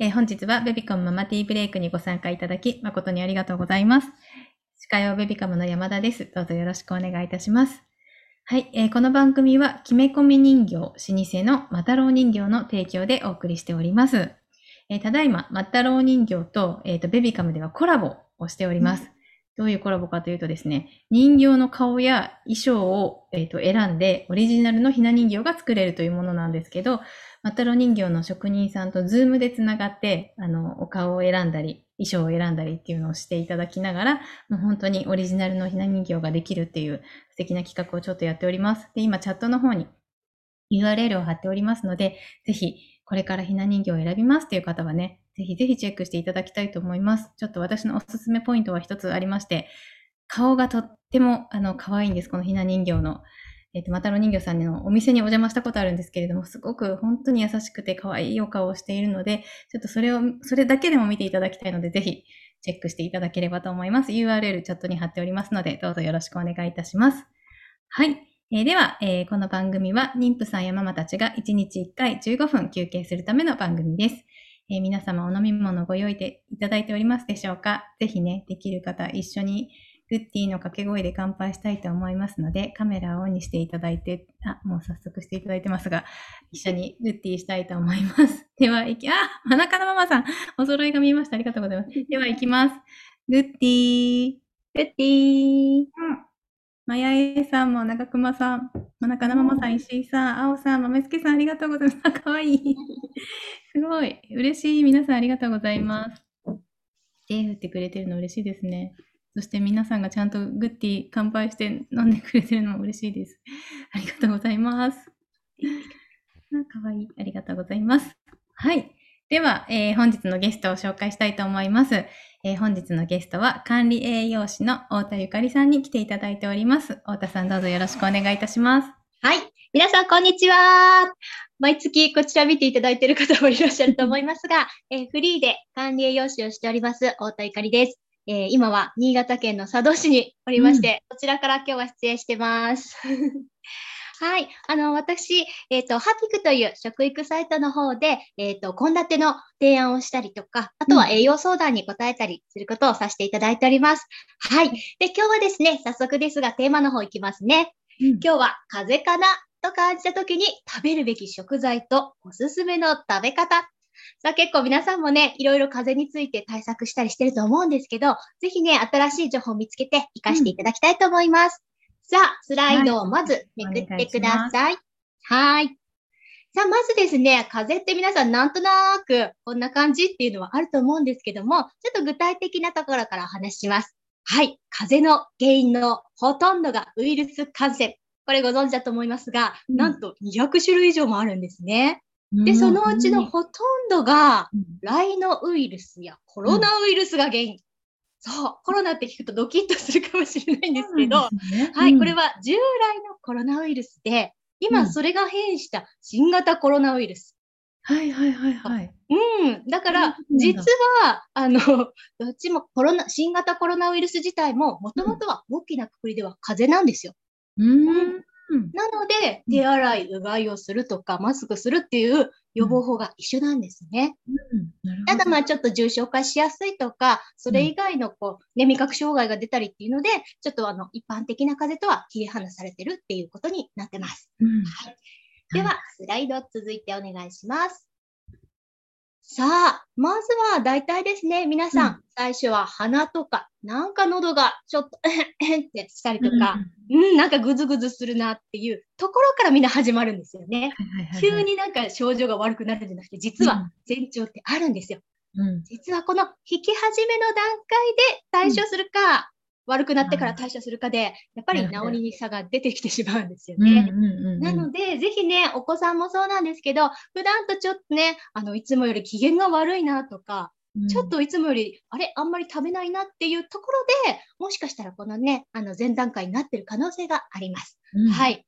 えー本日はベビカムママティーブレイクにご参加いただき、誠にありがとうございます。司会をベビカムの山田です。どうぞよろしくお願いいたします。はい、えーこの番組は、決め込み人形、老舗のマタロウ人形の提供でお送りしております。えーただいま、マタロウ人形と,、えーとベビカムではコラボをしております。どういうコラボかというとですね、人形の顔や衣装を、えーと選んで、オリジナルのひな人形が作れるというものなんですけど、マタロ人形の職人さんとズームでつながって、あの、お顔を選んだり、衣装を選んだりっていうのをしていただきながら、もう本当にオリジナルのひな人形ができるっていう素敵な企画をちょっとやっております。で、今チャットの方に URL を貼っておりますので、ぜひこれからひな人形を選びますっていう方はね、ぜひぜひチェックしていただきたいと思います。ちょっと私のおすすめポイントは一つありまして、顔がとってもあの可愛いんです、このひな人形の。えっ、と、マタロウ人形さんのお店にお邪魔したことあるんですけれども、すごく本当に優しくて可愛いお顔をしているので、ちょっとそれを、それだけでも見ていただきたいので、ぜひチェックしていただければと思います。URL チャットに貼っておりますので、どうぞよろしくお願いいたします。はい。えーでは、えーこの番組は妊婦さんやママたちが1日1回15分休憩するための番組です。えー皆様お飲み物ご用意でいただいておりますでしょうか？ぜひね、できる方一緒にグッティの掛け声で乾杯したいと思いますので、カメラをオンにしていただいて、あ、もう早速していただいてますが、一緒にグッティしたいと思います。では、いき、あ、真中のママさん、お揃いが見えました。ありがとうございます。では、いきます。グッティグッティー。まやえさんも、長熊さん、真中のママさん、石井さん、青さん、豆助さん、ありがとうございます。あ かわいい。すごい。嬉しい。皆さん、ありがとうございます。手振ってくれてるの嬉しいですね。そして皆さんがちゃんとグッティ乾杯して飲んでくれてるのも嬉しいです。ありがとうございます。あかわいい。ありがとうございます。はい。では、えー本日のゲストを紹介したいと思います。えー本日のゲストは管理栄養士の太田ゆかりさんに来ていただいております。太田さんどうぞよろしくお願いいたします。はい。皆さん、こんにちは。毎月こちら見ていただいている方もいらっしゃると思いますが、えーフリーで管理栄養士をしております、太田ゆかりです。えー今は新潟県の佐渡市におりまして、こちらから今日は出演してます。はい。あの、私、えっ、と、ハピクという食育サイトの方で、えっ、と、献立の提案をしたりとか、あとは栄養相談に答えたりすることをさせていただいております。はい。で、今日はですね、早速ですが、テーマの方いきますね。今日は風邪かなと感じた時に食べるべき食材とおすすめの食べ方。さあ結構皆さんもね、いろいろ風邪について対策したりしてると思うんですけど、ぜひね、新しい情報を見つけて活かしていただきたいと思います。さあ、スライドをまずめくってください。はい。さあ、まずですね、風邪って皆さんなんとなくこんな感じっていうのはあると思うんですけども、ちょっと具体的なところからお話しします。はい。風邪の原因のほとんどがウイルス感染。これご存知だと思いますが、うんなんと200種類以上もあるんですね。で、そのうちのほとんどが、ライノウイルスやコロナウイルスが原因。そう、コロナって聞くとドキッとするかもしれないんですけど、はい、これは、は従来のコロナウイルスで、うん今それが変異した新型コロナウイルス。はいはいはいはい。うん。だから実は、あの、どっちもコロナ、新型コロナウイルス自体も、もともとは大きなくくりでは風邪なんですよ。うーん。なので、うん手洗い、うがいをするとか、マスクするっていう予防法が一緒なんですね。ただまあちょっと重症化しやすいとか、それ以外のこう、ね、味覚障害が出たりっていうので、ちょっとあの、一般的な風邪とは切り離されてるっていうことになってます。うんはい。では、スライド続いてお願いします。さあ、まずは大体ですね、皆さん、うん。最初は鼻とか、なんか喉がちょっと、えんってしたりとうんか、うん、なんかぐずぐずするなっていうところからみんな始まるんですよね。急になんか症状が悪くなるんじゃなくて、実は前兆ってあるんですよ。うん。実はこの引き始めの段階で対処するか、悪くなってから対処するかで、やっぱり治りに差が出てきてしまうんですようんね。なので、ぜひね、お子さんもそうなんですけど、普段とちょっとね、あの、いつもより機嫌が悪いなとか、ちょっといつもより、あれ、あんまり食べないなっていうところで、もしかしたらこのね、あの、前段階になってる可能性があります。うんはい。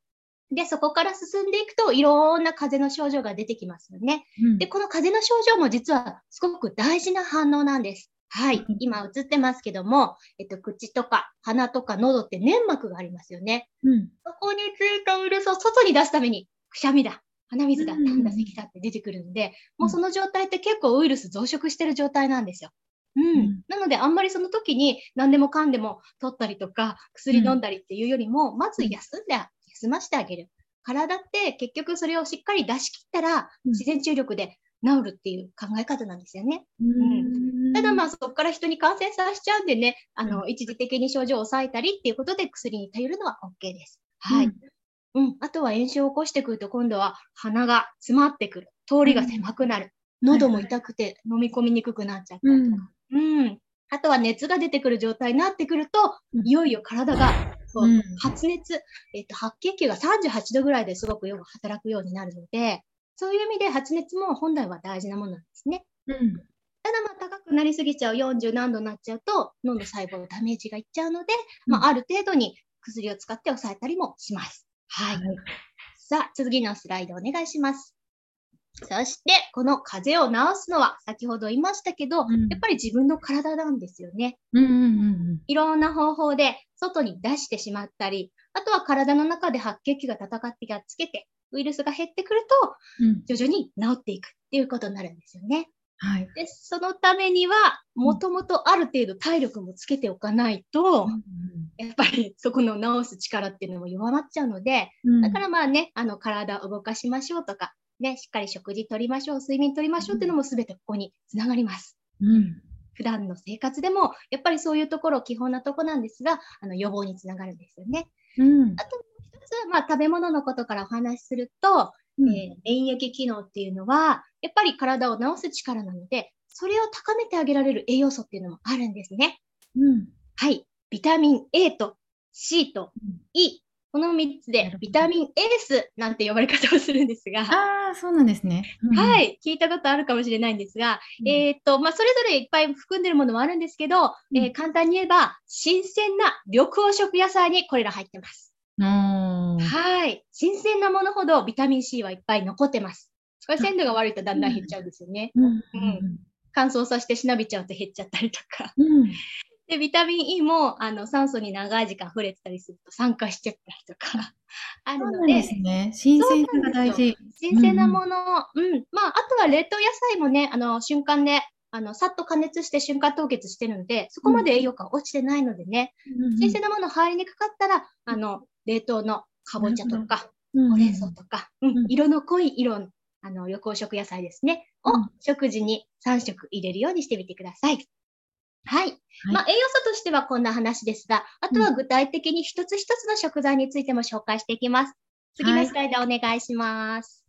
で、そこから進んでいくと、いろんな風邪の症状が出てきますよね。うんで、この風邪の症状も実はすごく大事な反応なんです。はいうん。今映ってますけども、えっと、口とか鼻とか喉って粘膜がありますよね。うんそこについたウイルスを外に出すために、くしゃみだ。鼻水だ、なんだ、咳だって出てくるんで、もうその状態って結構ウイルス増殖してる状態なんですよ。うん。うん、なので、あんまりその時に何でもかんでも取ったりとか、薬飲んだりっていうよりも、まず休んで、休ませてあげる。体って結局それをしっかり出し切ったら、自然注力で治るっていう考え方なんですよね。うん、ただまあそこから人に感染させちゃうんでね、あの、一時的に症状を抑えたりっていうことで薬に頼るのは OK です。はい。うんうん。あとは炎症を起こしてくると、今度は鼻が詰まってくる。通りが狭くなる。喉も痛くて飲み込みにくくなっちゃったりとか。うん、うん。あとは熱が出てくる状態になってくると、いよいよ体が、そう発熱、えっと、白血球が38度ぐらいですごくよく働くようになるので、そういう意味で発熱も本来は大事なものなんですね。うん。ただまあ高くなりすぎちゃう40何度になっちゃうと脳の細胞ダメージがいっちゃうので、まあ、ある程度に薬を使って抑えたりもします。はい。さあ、次のスライドお願いします。そして、この風邪を治すのは、先ほど言いましたけど、うん、やっぱり自分の体なんですよね。うんうんうん、いろんな方法で外に出してしまったり、あとは体の中で白血球が戦ってやっつけて、ウイルスが減ってくると、徐々に治っていくっていうことになるんですよね。はい、でそのためには、もともとある程度体力もつけておかないと、うんやっぱりそこの治す力っていうのも弱まっちゃうので、うん、だからまあね、あの体を動かしましょうとか、ね、しっかり食事とりましょう、睡眠とりましょうっていうのも全てここにつながります。うん、普段の生活でも、やっぱりそういうところ基本なとこなんですが、あの予防につながるんですよね。うん、あと一つ、まあ、食べ物のことからお話しすると、うん、えー、免疫機能っていうのは、やっぱり体を治す力なので、それを高めてあげられる栄養素っていうのもあるんですね。うん、はい。ビタミン A と C と E、この3つでビタミンエースなんて呼ばれ方をするんですが。ああ、そうなんですね、うん、はい。聞いたことあるかもしれないんですが、うん、えっと、まあ、それぞれいっぱい含んでるものもあるんですけど、うん、えー、簡単に言えば、新鮮な緑黄色野菜にこれら入ってます。はい。新鮮なものほどビタミン C はいっぱい残ってます。これ鮮度が悪いとだんだん減っちゃうんですよね。うん。乾燥させてしなびちゃうと減っちゃったりとか。うん、で、ビタミン E も、あの、酸素に長い時間触れてたりすると酸化しちゃったりとか あるので。ですね。新鮮さが大事。新鮮なもの、うん、うん、まあ、あとは冷凍野菜もね、あの、瞬間で、あの、さっと加熱して瞬間凍結してるので、そこまで栄養価落ちてないのでね、うん、新鮮なもの入りにくかったら、あの、冷凍のかぼちゃとか、ほうれん草とか、うん、色の濃い色あの、緑黄色野菜ですね、を食事に3食入れるようにしてみてください。はい。まあ、栄養素としてはこんな話ですが、あとは具体的に一つ一つの食材についても紹介していきます。次のスライドお願いします。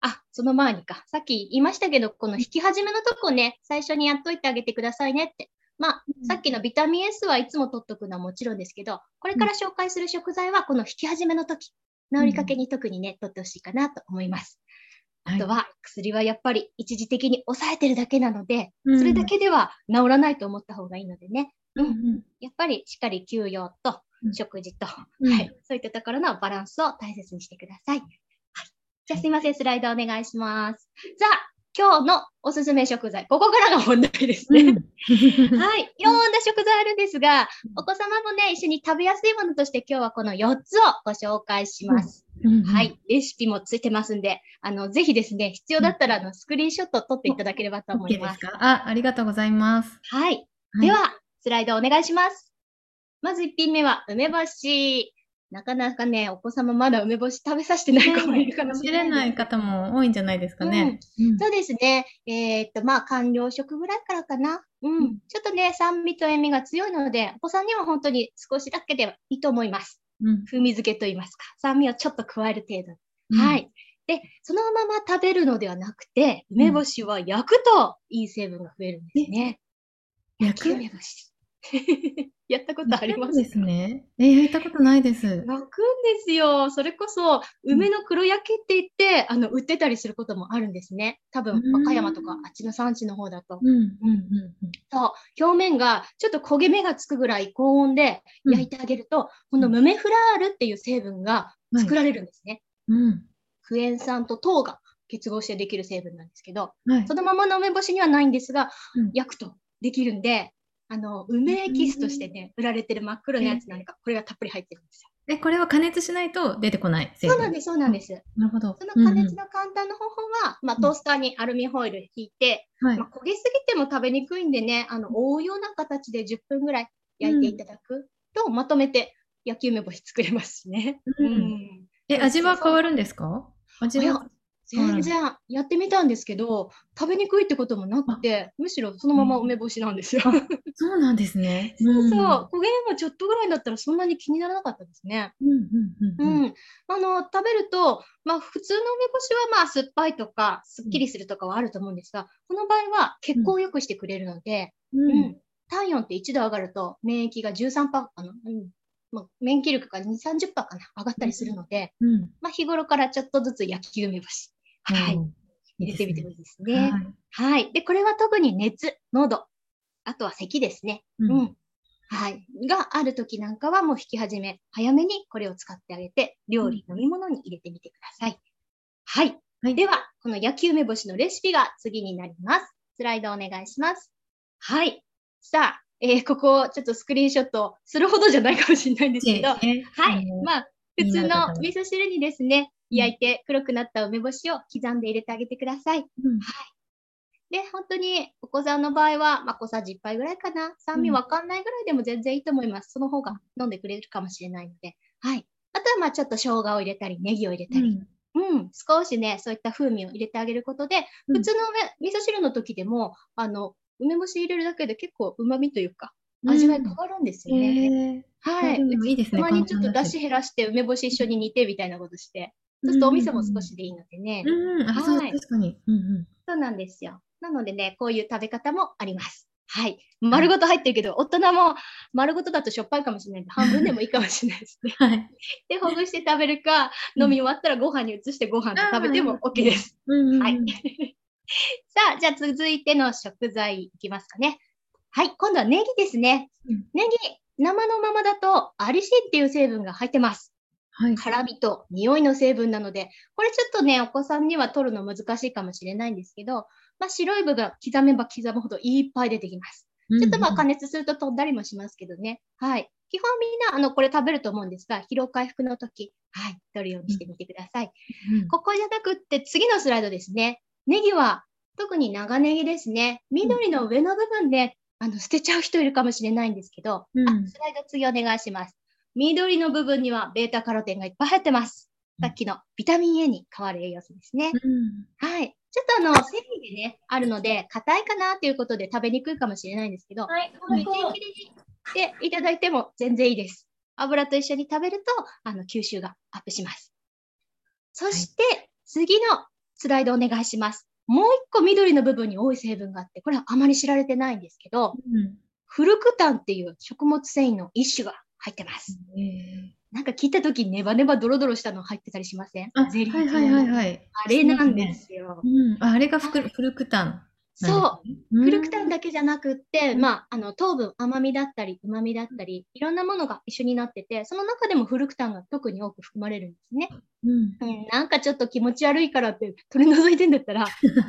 はい、あ、その前にか。さっき言いましたけど、この引き始めのとこね、最初にやっといてあげてくださいねって。まあ、さっきのビタミン S はいつも取っとくのはもちろんですけど、これから紹介する食材はこの引き始めの時、治りかけに特にね、取ってほしいかなと思います。あとは薬はやっぱり一時的に抑えてるだけなので、うん、それだけでは治らないと思った方がいいのでね。うん、うん、やっぱりしっかり休養と食事と、うん、はい、そういったところのバランスを大切にしてください。はい、じゃあすいません、スライドお願いします。じゃあ、今日のおすすめ食材、ここからが本題ですね。はい。いろんな食材あるんですが、お子様もね、一緒に食べやすいものとして今日はこの4つをご紹介します。はい。レシピもついてますんで、あの、ぜひですね、必要だったら、あの、スクリーンショット撮っていただければと思います。ですか？あ、ありがとうございます。はい。では、スライドお願いします。まず1品目は、梅干し。なかなかね、お子様まだ梅干し食べさせてない子もいるかもしれない方も多いんじゃないですかね。うん、そうですね。えー、っと、まあ、完了食ぐらいからかな。うん。うん、ちょっとね、酸味と塩味が強いので、お子さんには本当に少しだけでいいと思います。うん、風味付けと言いますか。酸味をちょっと加える程度。はい。で、そのまま食べるのではなくて、梅干しは焼くといい成分が増えるんですね。焼き梅干し。やったことありますですね。えー、やったことないです。焼くんですよ。それこそ、梅の黒焼きって言って、うん、あの、売ってたりすることもあるんですね。多分、和歌山とか、あっちの産地の方だと。うんうんうん、そう、表面がちょっと焦げ目がつくぐらい高温で焼いてあげると、うん、このムメフラールっていう成分が作られるんですね。はい、うん、クエン酸と糖が結合してできる成分なんですけど、はい、そのままの梅干しにはないんですが、焼くとできるんで、あの、梅エキスとしてね、売られてる真っ黒なやつなんか、これがたっぷり入ってるんですよ。え、これは加熱しないと出てこないそうなんです、そうなんです。なるほど。その加熱の簡単な方法は、まあ、トースターにアルミホイル引いて、うんはいまあ、焦げすぎても食べにくいんでね、あの、覆うような形で10分ぐらい焼いていただくと、まとめて焼き梅干し作れますしね。うんえ、味は変わるんですか？味は、全然やってみたんですけど、食べにくいってこともなくて、むしろそのまま梅干しなんですよ。そうなんですね。そうそう、ん焦げもちょっとぐらいだったらそんなに気にならなかったですね。うん。あの、食べると、まあ普通の梅干しはまあ酸っぱいとか、すっきりするとかはあると思うんですが、この場合は血行を良くしてくれるので、ううんん。体温って1度上がると免疫が13%かな、うん。まあ、免疫力が2、30%かな、上がったりするので、うんまあ日頃からちょっとずつ焼き梅干し。はい。うん入れてみてもいいですはいね。はい。で、これは特に熱、喉、あとは咳ですね。ううんん。はい。がある時なんかはもう引き始め、早めにこれを使ってあげて、料理、飲み物に入れてみてください。はい。はいでは、この焼き梅干しのレシピが次になります。スライドお願いします。はい。さあ、えーここちょっとスクリーンショットするほどじゃないかもしれないんですけど、はい。まあ、普通の味噌汁にですね、焼いて黒くなった梅干しを刻んで入れてあげてください。うんで、本当にお子さんの場合は、まあ、小さじ1杯ぐらいかな。酸味わかんないぐらいでも全然いいと思います。その方が飲んでくれるかもしれないので。はい。あとは、まあ、ちょっと生姜を入れたり、ネギを入れたり、うん、少しね、そういった風味を入れてあげることで、うん普通の梅味噌汁の時でも、あの、梅干し入れるだけで結構旨味というか、うん味わい変わるんですよね。へーはい。いいですね。たまにちょっと出汁減らして梅干し一緒に煮てみたいなことして、そうするとお味噌も少しでいいのでね。うん、あ、そう、はい確かに。うんうん。そうなんですよ。なのでね、こういう食べ方もあります。はい。丸ごと入ってるけど、大人も丸ごとだとしょっぱいかもしれないんで、半分でもいいかもしれないですね。はい。で、ほぐして食べるか、うん飲み終わったらご飯に移してご飯と食べても OK です。うんうんうんはい。さあ、じゃあ続いての食材いきますかね。はい。今度はネギですね。うんネギ、生のままだとアリシンっていう成分が入ってます。はい。辛みと匂いの成分なので、これちょっとね、お子さんには取るの難しいかもしれないんですけど、まあ、白い部分刻めば刻むほどいっぱい出てきます。ちょっとまあ加熱すると飛んだりもしますけどね。はい。基本みんな、あの、これ食べると思うんですが、疲労回復の時、はい、取るようにしてみてください。うんここじゃなくって、次のスライドですね。ネギは、特に長ネギですね。緑の上の部分で、あの、捨てちゃう人いるかもしれないんですけど、うんあ、スライド次お願いします。緑の部分にはベータカロテンがいっぱい入ってます。さっきのビタミン A に変わる栄養素ですね。うんはい。ちょっとあの、繊維でね、あるので、硬いかなっていうことで食べにくいかもしれないんですけど、はい、みじん切りにしていただいても全然いいです。油と一緒に食べると、あの、吸収がアップします。そして、次のスライドお願いします。もう一個緑の部分に多い成分があって、これはあまり知られてないんですけど、うんフルクタンっていう食物繊維の一種が入ってます。なんか聞いたときネバネバドロドロしたの入ってたりしません？あ、ゼリーはいはいはいはい。あれなんですよ。うん。ああれがフルクタン。そう。うフルクタンだ。だけじゃなくって、まあ、あの、糖分、甘みだったり、旨みだったり、いろんなものが一緒になってて、その中でもフルクタンが特に多く含まれるんですね。うん。うん、なんかちょっと気持ち悪いからって取り除いてんだったら、食べ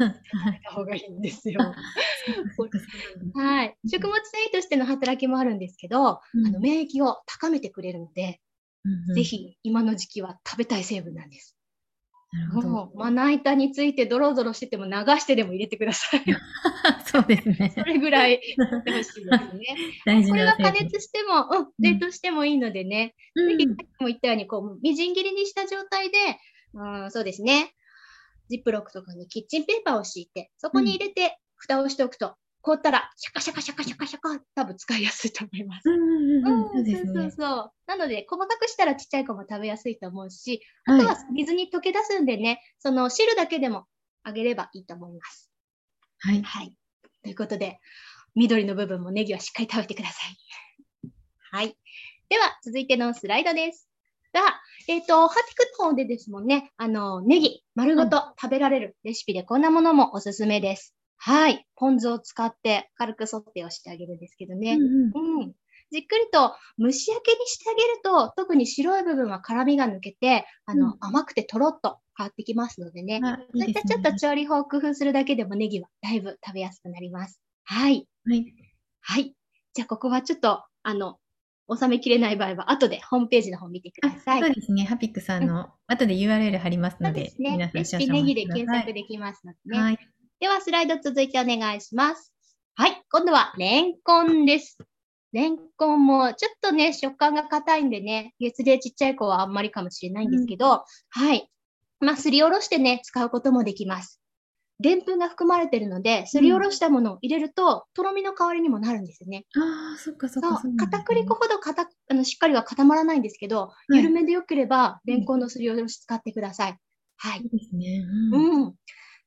た方がいいんですよ。はい。食物繊維としての働きもあるんですけど、うんあの、免疫を高めてくれるので、うんうんぜひ今の時期は食べたい成分なんです。なるほど。もう、まな板についてドロドロしてても流してでも入れてください。そうですねそ。れぐらいやってほしいですね。大事これは加。熱しても、うん、冷凍してもいいのでね、うんぜひさっきも言ったように、こう、みじん切りにした状態で、うん、そうですね。ジップロックとかにキッチンペーパーを敷いて、そこに入れて、蓋をしておくと、凍ったら、シャカシャカシャカシャカシャカ、多分使いやすいと思います。そうですそうそうね。そう。なので、細かくしたらちっちゃい子も食べやすいと思うし、あはいとは水に溶け出すんでね、その汁だけでもあげればいいと思います。はい。はい。ということで、緑の部分もネギはしっかり食べてください。はい。では、続いてのスライドです。が、えっ、と、ハティクの方でですもんね、あの、ネギ丸ごと食べられるレシピでこんなものもおすすめです。はい。ポン酢を使って軽くソテーをしてあげるんですけどね。うんうんうん。じっくりと蒸し焼きにしてあげると、特に白い部分は辛みが抜けて、あの、うん甘くてとろっと変わってきますのでね。あそういったちょっと調理法を工夫するだけでもネギはだいぶ食べやすくなります。はい。はい。はい。じゃあ、ここはちょっと、あの、収めきれない場合は、後でホームページの方見てください。そうですね。ハピックさんの、後で URL 貼りますので、そうですね。皆さんレシピネギで検索できますのでね。はい。では、スライド続いてお願いします。はい。今度は、レンコンです。レンコンも、ちょっとね、食感が硬いんでね、月齢ちっちゃい子はあんまりかもしれないんですけど、はい。まあ、すりおろしてね、使うこともできます。でんぷんが含まれてるので、すりおろしたものを入れると、とろみの代わりにもなるんですよね。ああ、そっかそっか。そう、片栗粉ほど固くあのしっかりは固まらないんですけど、い緩めでよければ、レンコンのすりおろし使ってください。はいい。いですね。うん。うん。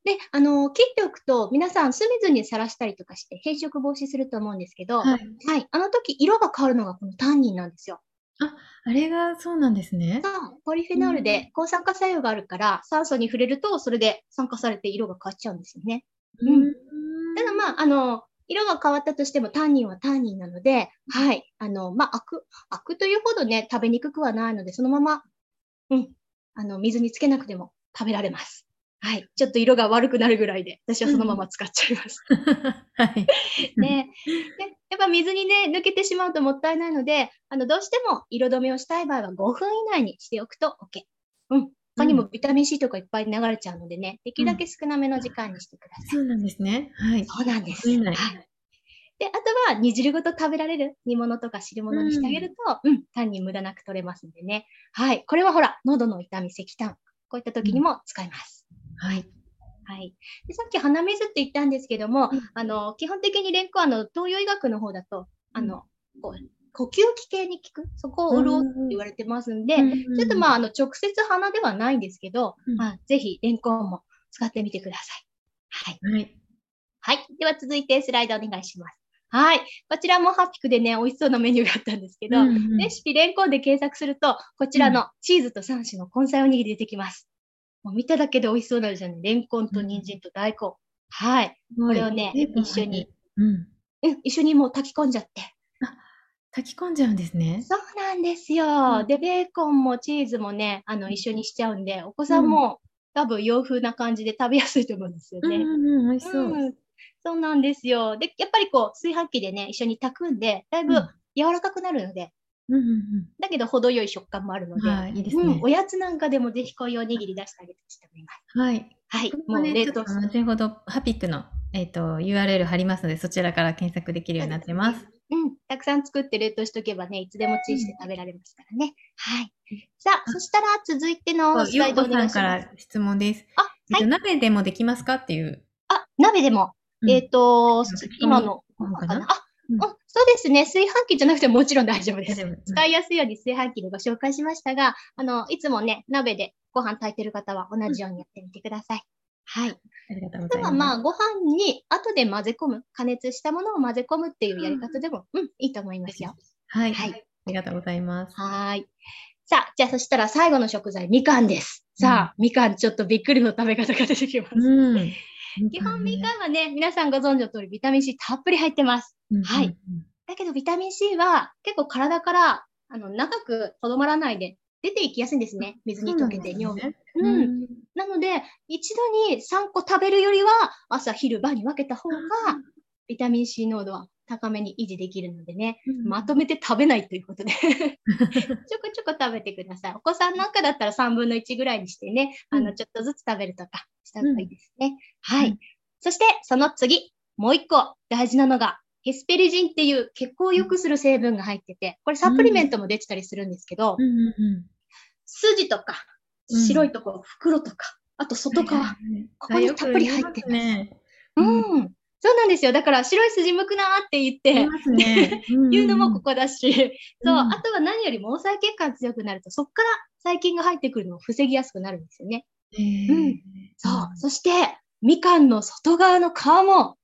で、あの、切っておくと、皆さん酢水にさらしたりとかして変色防止すると思うんですけど、はい。はい。あの時、色が変わるのがこのタンニンなんですよ。あれがそうなんですね。そうポリフェノールで抗酸化作用があるから、酸素に触れると、それで酸化されて色が変わっちゃうんですよね。うんただまあ、あの、色が変わったとしても、タンニンはタンニンなので、はい。あの、まあ、アク、アクというほどね、食べにくくはないので、そのまま、うん。あの、水につけなくても食べられます。はい。ちょっと色が悪くなるぐらいで、私はそのまま使っちゃいます。はい。ね。で、やっぱ水にね、抜けてしまうともったいないので、あの、どうしても色止めをしたい場合は5分以内にしておくと OK。うん。他にもビタミン C とかいっぱい流れちゃうのでね、できるだけ少なめの時間にしてください。そうなんですね。はい。そうなんです。はい。で、あとは煮汁ごと食べられる煮物とか汁物にしてあげると、うん、単に無駄なく取れますんでね。はい。これはほら、喉の痛み、咳痰、こういった時にも使えます。はい。はい。で、さっき鼻水って言ったんですけども、うんあの、基本的にレンコンあの、東洋医学の方だと、あの、こう呼吸器系に効く、そこを潤うって言われてますんで、ちょっとまあ、あの、直接鼻ではないんですけど、うんまあ、ぜひ、レンコンも使ってみてください。はい。あ。はい。はい。では続いてスライドお願いします。はい。こちらもハッピクでね、美味しそうなメニューがあったんですけど、うんうんレシピレンコンで検索すると、こちらのチーズと3種の根菜おにぎり出てきます。もう見ただけで美味しそうなんですよね。レンコンと人参と大根。はい。これをね、一緒に、。うん。うん、一緒にもう炊き込んじゃって。炊き込んじゃうんですね。そうなんですよ。うんで、ベーコンもチーズもね、あの、一緒にしちゃうんで、お子さんも多分洋風な感じで食べやすいと思うんですよね。うんうんうん、美味しそう。うんそうなんですよ。で、やっぱりこう、炊飯器でね、一緒に炊くんで、だいぶうん柔らかくなるので、うんうんだけど程よい食感もあるので、はいいいですねうん、おやつなんかでもぜひこういうおにぎり出してあげてほしいと思います。うん。はい。はいこ。もう冷凍ちょっと後ほど、ハピックの、えっ、と、URL 貼りますので、そちらから検索できるようになってます。うん。たくさん作って冷凍しとけばね、いつでもチンして食べられますからね。はい。さあ、そしたら続いてのスよライドお願いします。ら質問です。あ、えっと、はい。鍋でもできますかっていう。あ、鍋でも、うんえっ、とん、今の、あ、うんうんそうですね。炊飯器じゃなくてももちろん大丈夫です。使いやすいように炊飯器でご紹介しましたが、あの、いつもね、鍋でご飯炊いてる方は同じようにやってみてください。はい。ありがとうございます。はまあ、ご飯に後で混ぜ込む、加熱したものを混ぜ込むっていうやり方でも、うん、いいと思いますよ。はい。はいありがとうございます。はーい。さあ、じゃあそしたら最後の食材、みかんです。さあ、みかんちょっとびっくりの食べ方が出てきます。うん。基本みかんはね、皆さんご存知の通りビタミン C たっぷり入ってます。うんはい。うんだけどビタミン C は結構体からあの長くとどまらないで出ていきやすいんですね。水に溶けて尿が。うんうんなので、一度に3個食べるよりは朝、昼、晩に分けた方がビタミン C 濃度は高めに維持できるのでね、うん。まとめて食べないということで。ちょこちょこ食べてください。お子さんなんかだったら3分の1ぐらいにしてね、あうん。の、ちょっとずつ食べるとかした方がいいですね。うん。はい。そして、その次、もう一個大事なのが、ヘスペリジンっていう血行を良くする成分が入ってて、これサプリメントも出てたりするんですけど、筋とか、うん。白いところ、袋とか、あと外側、ここにたっぷり入ってます。ね。うん、そうなんですよ。だから白い筋むくなーって言って、言 うのもここだし、そう、うんあとは何よりも毛細血管強くなると、そこから細菌が入ってくるのを防ぎやすくなるんですよね。うんそう。そして、みかんの外側の皮も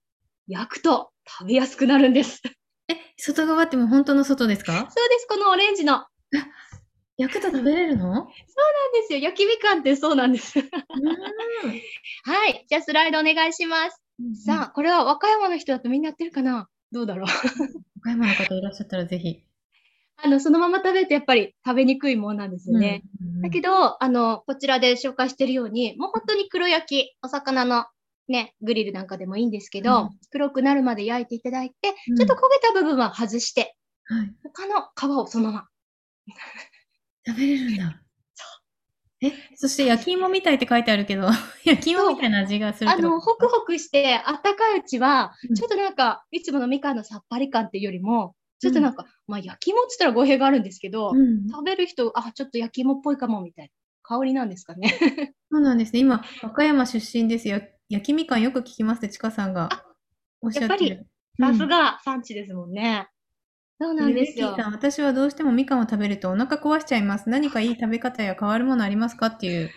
焼くと食べやすくなるんです。そうえ、外側ってもう本当の外ですか？です、このオレンジの。焼くと食べれるの？なんですよ。焼きみかんってそうなんです。はい。じゃあスライドお願いします。うんさあ、これは和歌山の人だとみんなやってるかな？どうだろう？岡山の方いらっしゃったらぜひ。あの、そのまま食べるとやっぱり食べにくいもんなんですよね。うん。だけど、あの、こちらで紹介してるように、もう本当に黒焼き、お魚のね、グリルなんかでもいいんですけど、うん黒くなるまで焼いていただいて、うんちょっと焦げた部分は外して、はい。他の皮をそのまま。食べれるんだ。え、そして焼き芋みたいって書いてあるけど、焼き芋みたいな味がするあの、ホクホクして、あったかいうちはうん、ちょっとなんか、いつものみかんのさっぱり感っていうよりも、ちょっとなんか、まあ、焼き芋って言ったら語弊があるんですけど、うん。食べる人、あ、ちょっと焼き芋っぽいかも、みたいな香りなんですかね。そうなんですね。今、和歌山出身ですよ。焼きみかんよく聞きますって、ちかさんがおっしゃってる。さすうんが産地ですもんね。そうなんですよ。さん、私はどうしてもみかんを食べるとお腹壊しちゃいます。何かいい食べ方や変わるものありますかっていう。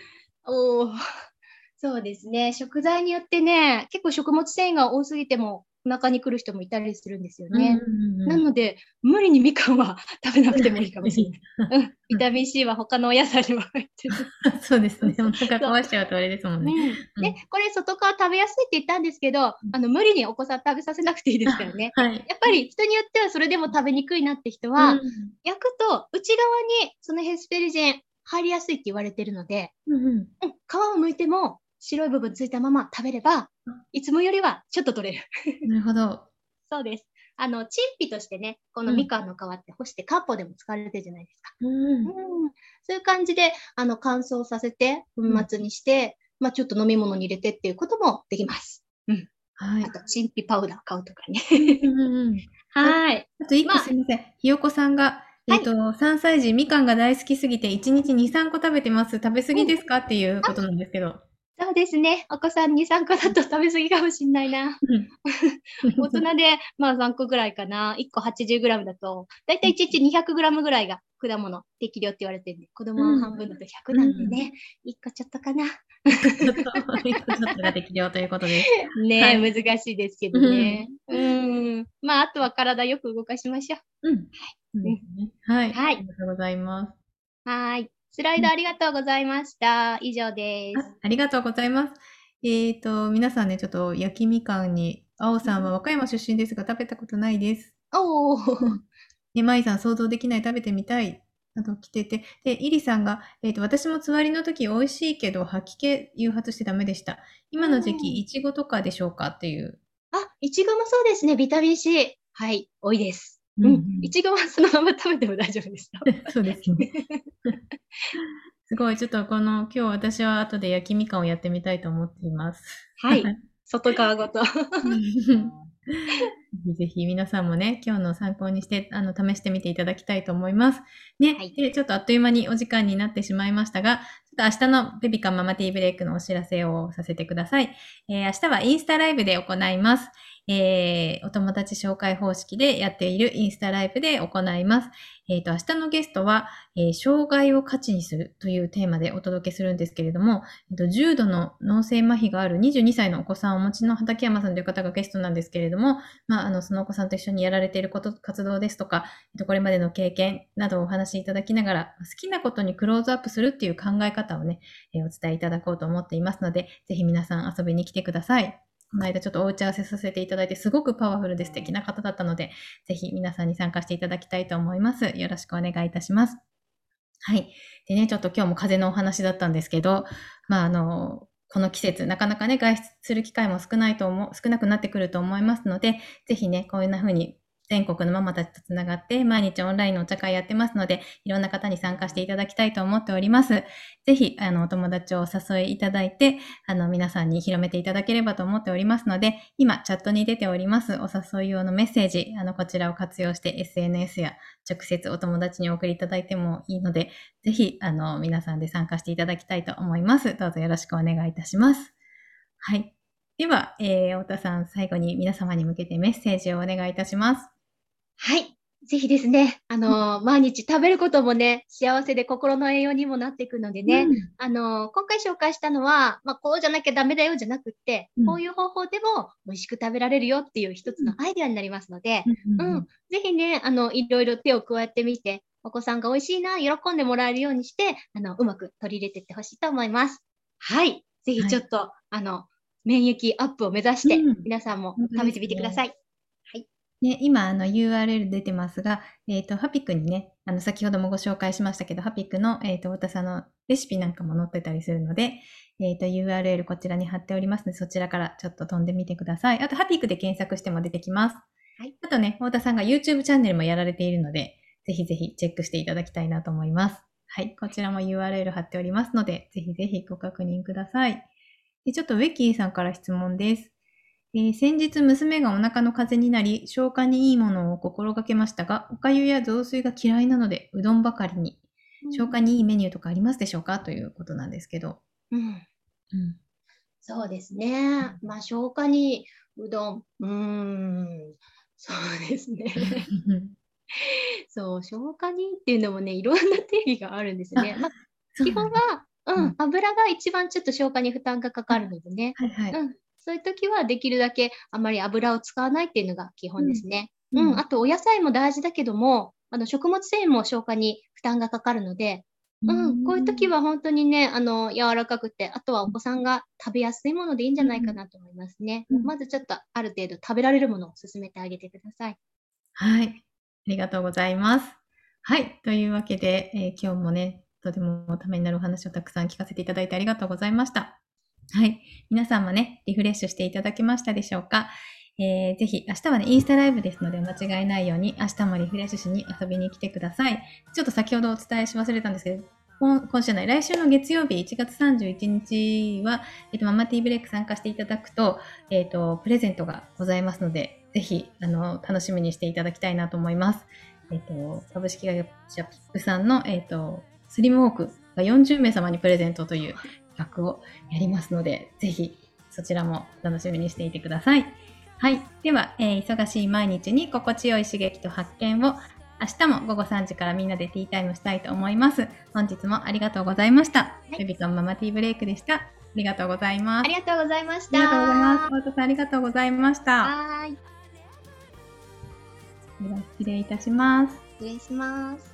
おー そうですね。食材によってね、結構食物繊維が多すぎても、お腹に来る人もいたりするんですよね。うんうんうんなので、無理にみかんは 食べなくてもいいかもしれない。うん、ビタミン C は他のお野菜にも入ってる。そうですね。お腹壊しちゃうとあれですもんね。うん、で、これ外側食べやすいって言ったんですけど、あの、無理にお子さん食べさせなくていいですからね。はい。やっぱり人によってはそれでも食べにくいなって人は、うん焼くと内側にそのヘスペリジェン入りやすいって言われてるので、うんうんうん、皮を剥いても白い部分ついたまま食べればうん、いつもよりはちょっと取れる。なるほど。そうです。あの、チンピとしてね、このみかんの皮って干して漢方でも使われてるじゃないですか。うんうん、そういう感じで、あの、乾燥させて、粉末にして、まあちょっと飲み物に入れてっていうこともできます。はいあ。と、チンピパウダー買うとかね。うんうんうん はい。あと一個まあすみません。ひよこさんが、えっ、と、3歳児、みかんが大好きすぎて、1日2、3個食べてます。食べ過ぎですか？っていうことなんですけど。そうですね。お子さん2、3個だと食べ過ぎかもしんないな。うん大人で、まあ3個ぐらいかな。1個 80g だと、だいたい1日 200g ぐらいが果物適量って言われてるんで、子供の半分だと100なんでね、1個ちょっとかな。ちょっと、ちょっとが適量ということで。ねえ、はい難しいですけどね。うん。まあ、あとは体よく動かしましょう。うん。はい。はいありがとうございます。はーい。スライドありがとうございました。以上です。あありがとうございます。えっ、と、皆さんね、ちょっと焼きみかんに、青さんは和歌山出身ですが食べたことないです。おー。ね、まいさん想像できない食べてみたい。など来てて、で、イリさんが、えっ、と、私もつわりの時美味しいけど、吐き気誘発してダメでした。今の時うん期、いちごとかでしょうか？っていう。あ、いちごもそうですね。ビタミン C。はい。多いです。ううんん。いちごはそのまま食べても大丈夫ですよ。そうですね。すごい、ちょっとこの、今日私は後で焼きみかんをやってみたいと思っています。はい。外側ごと。ぜひぜひ皆さんもね、今日の参考にして、あの、試してみていただきたいと思います。ね、はいで、ちょっとあっという間にお時間になってしまいましたが、ちょっと明日のベビカンママティーブレイクのお知らせをさせてください。えー明日はインスタライブで行います。えーお友達紹介方式でやっているインスタライブで行います。えっ、と、明日のゲストは、えー障害を価値にするというテーマでお届けするんですけれども、えっと、重度の脳性麻痺がある22歳のお子さんをお持ちの畠山さんという方がゲストなんですけれども、まあ、あの、そのお子さんと一緒にやられていること、活動ですとか、えっと、これまでの経験などをお話しいただきながら、好きなことにクローズアップするっていう考え方をね、えお伝えいただこうと思っていますので、ぜひ皆さん遊びに来てください。この間ちょっとお打ち合わせさせていただいて、すごくパワフルで素敵な方だったので、ぜひ皆さんに参加していただきたいと思います。よろしくお願いいたします。はい。でね、ちょっと今日も風のお話だったんですけど、まあ、あの、この季節、なかなかね、外出する機会も少ないと思う、少なくなってくると思いますので、ぜひね、こういうふうに全国のママたちとつながって、毎日オンラインのお茶会やってますので、いろんな方に参加していただきたいと思っております。ぜひ、あの、お友達をお誘いいただいて、あの、皆さんに広めていただければと思っておりますので、今、チャットに出ております、お誘い用のメッセージ、あの、こちらを活用して SNS や直接お友達にお送りいただいてもいいので、ぜひ、あの、皆さんで参加していただきたいと思います。どうぞよろしくお願いいたします。はい。では、えー、太田さん、最後に皆様に向けてメッセージをお願いいたします。はい。ぜひですね、あのー毎日食べることもね、幸せで心の栄養にもなっていくのでね、あのー今回紹介したのは、まあ、こうじゃなきゃダメだよじゃなくって、うん。こういう方法でも美味しく食べられるよっていう一つのアイデアになりますので、うんうん、ぜひね、あの、いろいろ手を加えてみて、お子さんが美味しいな、喜んでもらえるようにして、あの、うまく取り入れていってほしいと思います。はい。ぜひちょっと、あの、免疫アップを目指してうん、皆さんも食べてみてください。ね、今、あの、URL 出てますが、えっ、と、ハピックにね、あの、先ほどもご紹介しましたけど、ハピックの、えっ、と、太田さんのレシピなんかも載ってたりするので、えっ、と、URL こちらに貼っておりますので、そちらからちょっと飛んでみてください。あと、ハピックで検索しても出てきます。はいあとね、太田さんが YouTube チャンネルもやられているので、ぜひぜひチェックしていただきたいなと思います。はい。こちらも URL 貼っておりますので、ぜひぜひご確認ください。でちょっとウェッキーさんから質問です。えー先日娘がお腹の風邪になり、消化にいいものを心がけましたが、おかゆや雑炊が嫌いなので、うどんばかりに。消化にいいメニューとかありますでしょうか？ということなんですけど。うん。うん。そうですね。まあ、消化にうどん。うーん。そうですね。そう、消化にっていうのもね、いろんな定義があるんですよね。まあ、基本は、ううんん、油が一番ちょっと消化に負担がかかるのでね。はいはい。うん。そういう時はできるだけあまり油を使わないっていうのが基本ですね。ううんん。あと、お野菜も大事だけども、あの、食物繊維も消化に負担がかかるので、うん、こういう時は本当にね、あの、柔らかくて、あとはお子さんが食べやすいものでいいんじゃないかなと思いますね。うんまずちょっとある程度食べられるものを勧めてあげてください。はい。ありがとうございます。はい。というわけで、えー今日もね、とてもためになるお話をたくさん聞かせていただいてありがとうございました。はい。皆さんもね、リフレッシュしていただけましたでしょうか？えーぜひ、明日はね、インスタライブですので、間違いないように、明日もリフレッシュしに遊びに来てください。ちょっと先ほどお伝えし忘れたんですけど、今週の来週の月曜日、1月31日は、えっ、と、ママティーブレイク参加していただくと、えっ、と、プレゼントがございますので、ぜひ、あの、楽しみにしていただきたいなと思います。えっ、と、株式会社ピップさんの、えっ、と、スリムウォークが40名様にプレゼントという企画をやりますので、ぜひ、そちらも楽しみにしていてください。はい。では、えー忙しい毎日に心地よい刺激と発見を、明日も午後3時からみんなでティータイムしたいと思います。本日もありがとうございました。いベビコンママティーブレイクでした。ありがとうございます。ありがとうございました。ありがとうございます。さんありがとうございました。はーい。では失礼いたします。失礼します。